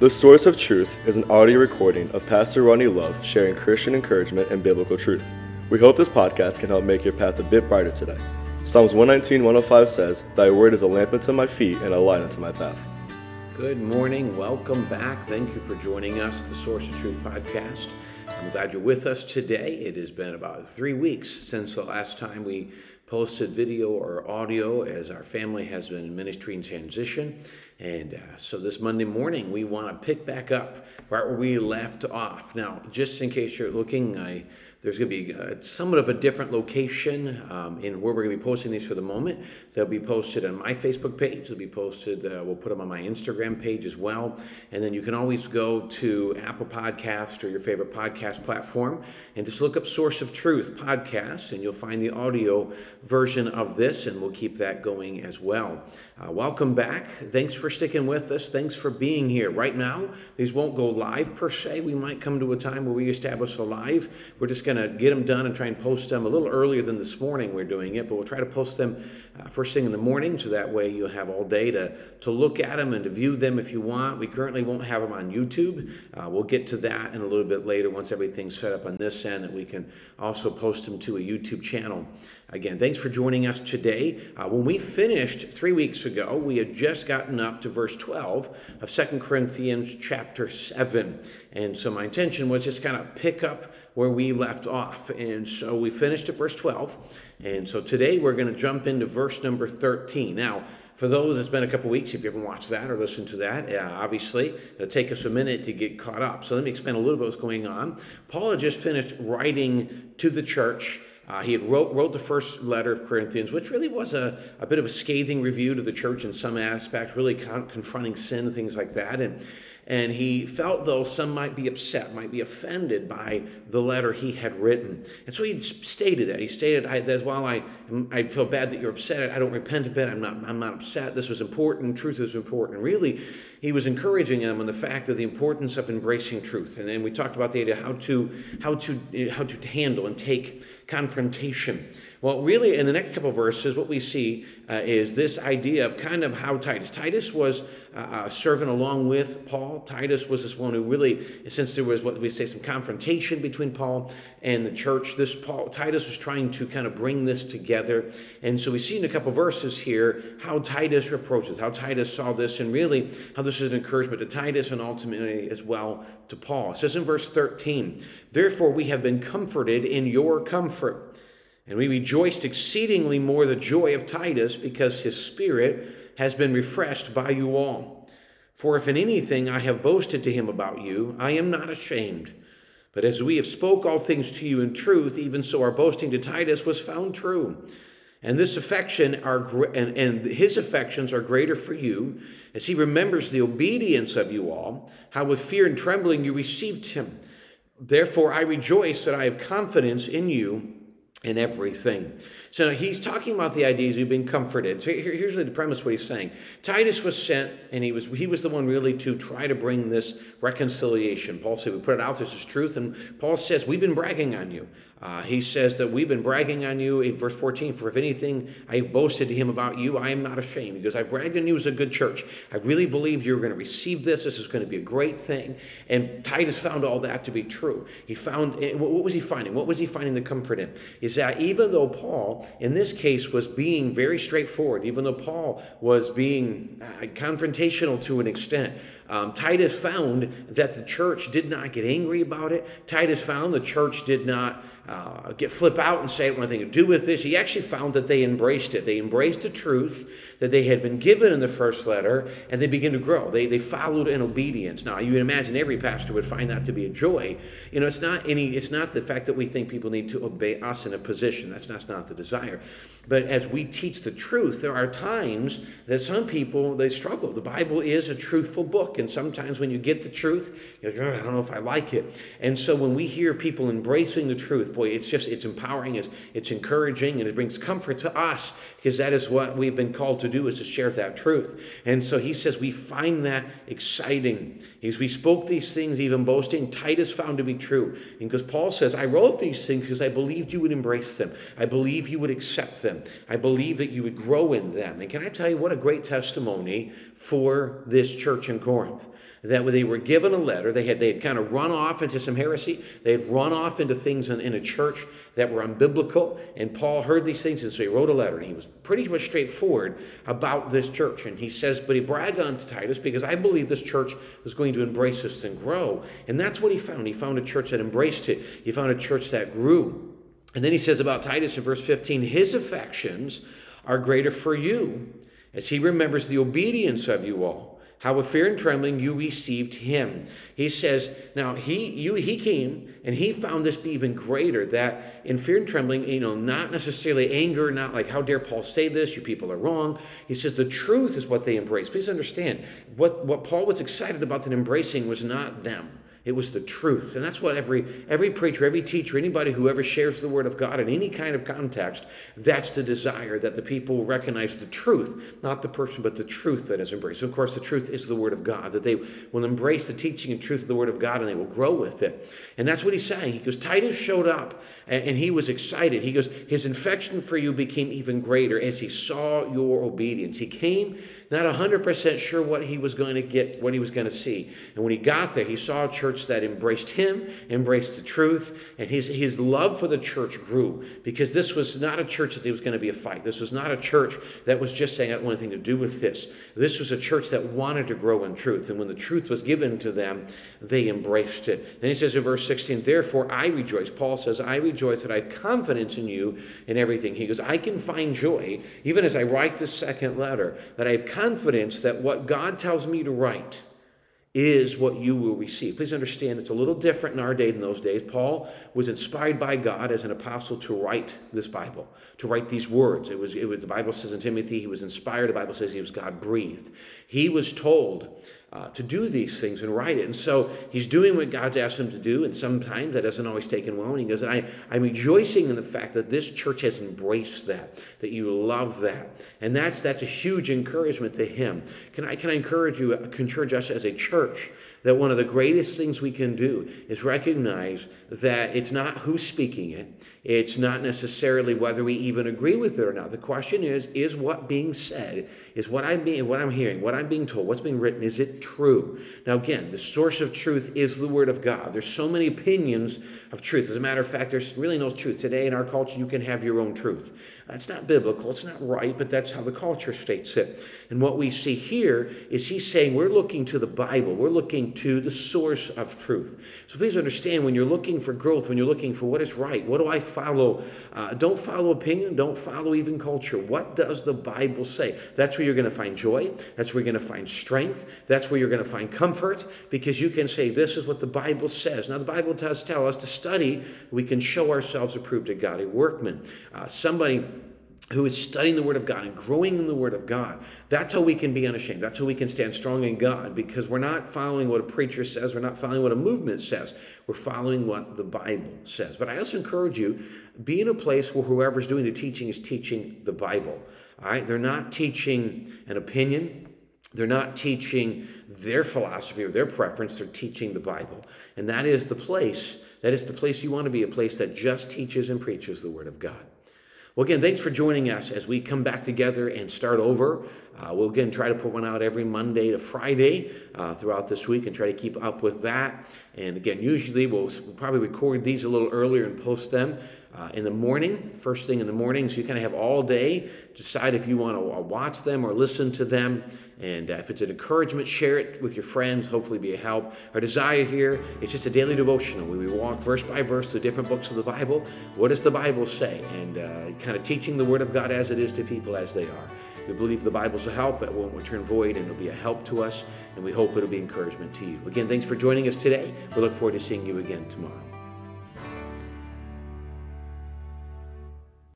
The Source of Truth is an audio recording of Pastor Ronnie Love sharing Christian encouragement and biblical truth. We hope this podcast can help make your path a bit brighter today. Psalms 119, 105 says, Thy word is a lamp unto my feet and a light unto my path. Good morning. Welcome back. Thank you for joining us the Source of Truth podcast. I'm glad you're with us today. It has been about three weeks since the last time we posted video or audio as our family has been in ministry transition. And uh, so this Monday morning, we want to pick back up right where we left off. Now, just in case you're looking, I there's going to be a, uh, somewhat of a different location um, in where we're going to be posting these for the moment. They'll be posted on my Facebook page. They'll be posted, uh, we'll put them on my Instagram page as well. And then you can always go to Apple Podcast or your favorite podcast platform and just look up Source of Truth podcast, and you'll find the audio version of this, and we'll keep that going as well. Uh, welcome back. Thanks for sticking with us. Thanks for being here. Right now, these won't go live per se. We might come to a time where we establish a live. We're just going to get them done and try and post them a little earlier than this morning we're doing it, but we'll try to post them uh, first thing in the morning so that way you'll have all day to, to look at them and to view them if you want. We currently won't have them on YouTube. Uh, we'll get to that in a little bit later once everything's set up on this end that we can also post them to a YouTube channel. Again, thanks for joining us today. Uh, when we finished three weeks ago, we had just gotten up to verse 12 of Second Corinthians chapter 7. And so my intention was just kind of pick up where we left off. And so we finished at verse 12. And so today we're going to jump into verse number 13. Now, for those, it's been a couple weeks. If you haven't watched that or listened to that, uh, obviously, it'll take us a minute to get caught up. So let me explain a little bit what's going on. Paul had just finished writing to the church. Uh, he had wrote, wrote the first letter of Corinthians, which really was a, a bit of a scathing review to the church in some aspects, really con- confronting sin and things like that. And and he felt though some might be upset, might be offended by the letter he had written. And so he stated that. He stated that while I, I feel bad that you're upset, I don't repent of it, I'm not, I'm not upset, this was important, truth is important. Really, he was encouraging them on the fact of the importance of embracing truth. And then we talked about the idea how to, how to, how to handle and take confrontation. Well, really, in the next couple verses, what we see uh, is this idea of kind of how Titus. Titus was uh, serving along with Paul. Titus was this one who really, since there was what we say some confrontation between Paul and the church, this Paul Titus was trying to kind of bring this together. And so we see in a couple verses here how Titus approaches, how Titus saw this, and really how this is an encouragement to Titus and ultimately as well to Paul. It says in verse 13, Therefore we have been comforted in your comfort and we rejoiced exceedingly more the joy of Titus because his spirit has been refreshed by you all. For if in anything I have boasted to him about you, I am not ashamed. But as we have spoke all things to you in truth, even so our boasting to Titus was found true. And this affection are and, and his affections are greater for you, as he remembers the obedience of you all, how with fear and trembling you received him. Therefore I rejoice that I have confidence in you in everything. So he's talking about the ideas we've been comforted. So here's the premise what he's saying. Titus was sent, and he was he was the one really to try to bring this reconciliation. Paul said, We put it out, this is truth. And Paul says, We've been bragging on you. Uh, he says that we've been bragging on you in verse 14 for if anything i have boasted to him about you i am not ashamed. Because i've bragged on you as a good church. I really believed you were going to receive this. This is going to be a great thing. And titus found all that to be true. He found eh, what was he finding? What was he finding the comfort in is that even though paul in this case was being very straightforward even though paul was being uh, confrontational to an extent um, Titus found that the church did not get angry about it. Titus found the church did not uh, get flip out and say it want to do with this. He actually found that they embraced it. They embraced the truth that they had been given in the first letter, and they began to grow. They, they followed in obedience. Now, you would imagine every pastor would find that to be a joy. You know, it's not any. It's not the fact that we think people need to obey us in a position. That's, that's not the desire. But as we teach the truth, there are times that some people they struggle. The Bible is a truthful book, and sometimes when you get the truth, you're like, oh, I don't know if I like it. And so when we hear people embracing the truth, boy, it's just it's empowering, it's, it's encouraging, and it brings comfort to us because that is what we've been called to do is to share that truth. And so he says we find that exciting. As we spoke these things, even boasting, Titus found to be true. And because Paul says, I wrote these things because I believed you would embrace them. I believe you would accept them. I believe that you would grow in them. And can I tell you what a great testimony for this church in Corinth? that when they were given a letter, they had they had kind of run off into some heresy. They had run off into things in, in a church that were unbiblical. And Paul heard these things, and so he wrote a letter. And he was pretty much straightforward about this church. And he says, but he bragged on to Titus because I believe this church was going to embrace this and grow. And that's what he found. He found a church that embraced it. He found a church that grew. And then he says about Titus in verse 15, his affections are greater for you, as he remembers the obedience of you all how with fear and trembling you received him. He says, now he you he came and he found this be even greater, that in fear and trembling, you know, not necessarily anger, not like how dare Paul say this, you people are wrong. He says the truth is what they embrace. Please understand, what, what Paul was excited about and embracing was not them. It was the truth. And that's what every every preacher, every teacher, anybody who ever shares the word of God in any kind of context, that's the desire that the people recognize the truth, not the person, but the truth that is embraced. Of course, the truth is the word of God, that they will embrace the teaching and truth of the word of God and they will grow with it. And that's what he's saying. He goes, Titus showed up and he was excited. He goes, his infection for you became even greater as he saw your obedience. He came not 100% sure what he was going to get, what he was going to see. And when he got there, he saw a church that embraced him, embraced the truth, and his, his love for the church grew because this was not a church that there was going to be a fight. This was not a church that was just saying, I don't want anything to do with this. This was a church that wanted to grow in truth. And when the truth was given to them, they embraced it. Then he says in verse 16, Therefore I rejoice. Paul says, I rejoice that I have confidence in you in everything. He goes, I can find joy, even as I write this second letter, that I have confidence that what God tells me to write is what you will receive. Please understand it's a little different in our day than those days. Paul was inspired by God as an apostle to write this Bible, to write these words. It was, it was the Bible says in Timothy, he was inspired. The Bible says he was God breathed. He was told uh, to do these things and write it. And so he's doing what God's asked him to do, and sometimes that doesn't always take him well. And he goes, I, I'm rejoicing in the fact that this church has embraced that, that you love that. And that's that's a huge encouragement to him. Can I can I encourage you, encourage us as a church that one of the greatest things we can do is recognize that it's not who's speaking it, it's not necessarily whether we even agree with it or not. The question is, is what being said, is what I'm being, what I'm hearing, what I'm being told, what's being written, is it true? Now again, the source of truth is the Word of God. There's so many opinions of truth. As a matter of fact, there's really no truth. Today in our culture, you can have your own truth. That's not biblical, it's not right, but that's how the culture states it. And what we see here is he's saying we're looking to the Bible, we're looking to the source of truth. So please understand when you're looking for growth, when you're looking for what is right, what do I follow? Uh, don't follow opinion, don't follow even culture. What does the Bible say? That's where you're going to find joy, that's where you're going to find strength, that's where you're going to find comfort, because you can say, This is what the Bible says. Now, the Bible does tell us to study, we can show ourselves approved to God, a workman. Uh, somebody who is studying the Word of God and growing in the Word of God. That's how we can be unashamed. That's how we can stand strong in God because we're not following what a preacher says. We're not following what a movement says. We're following what the Bible says. But I also encourage you be in a place where whoever's doing the teaching is teaching the Bible. All right? They're not teaching an opinion. They're not teaching their philosophy or their preference. They're teaching the Bible. And that is the place. That is the place you want to be, a place that just teaches and preaches the Word of God. Well, again, thanks for joining us as we come back together and start over. Uh, we'll again try to put one out every Monday to Friday uh, throughout this week and try to keep up with that. And again, usually we'll, we'll probably record these a little earlier and post them uh, in the morning, first thing in the morning. So you kind of have all day. Decide if you want to watch them or listen to them. And uh, if it's an encouragement, share it with your friends. Hopefully, be a help. Our desire here is just a daily devotional where we walk verse by verse through different books of the Bible. What does the Bible say? And uh, kind of teaching the Word of God as it is to people as they are. We believe the Bible's a help. It won't return void, and it'll be a help to us. And we hope it'll be encouragement to you. Again, thanks for joining us today. We look forward to seeing you again tomorrow.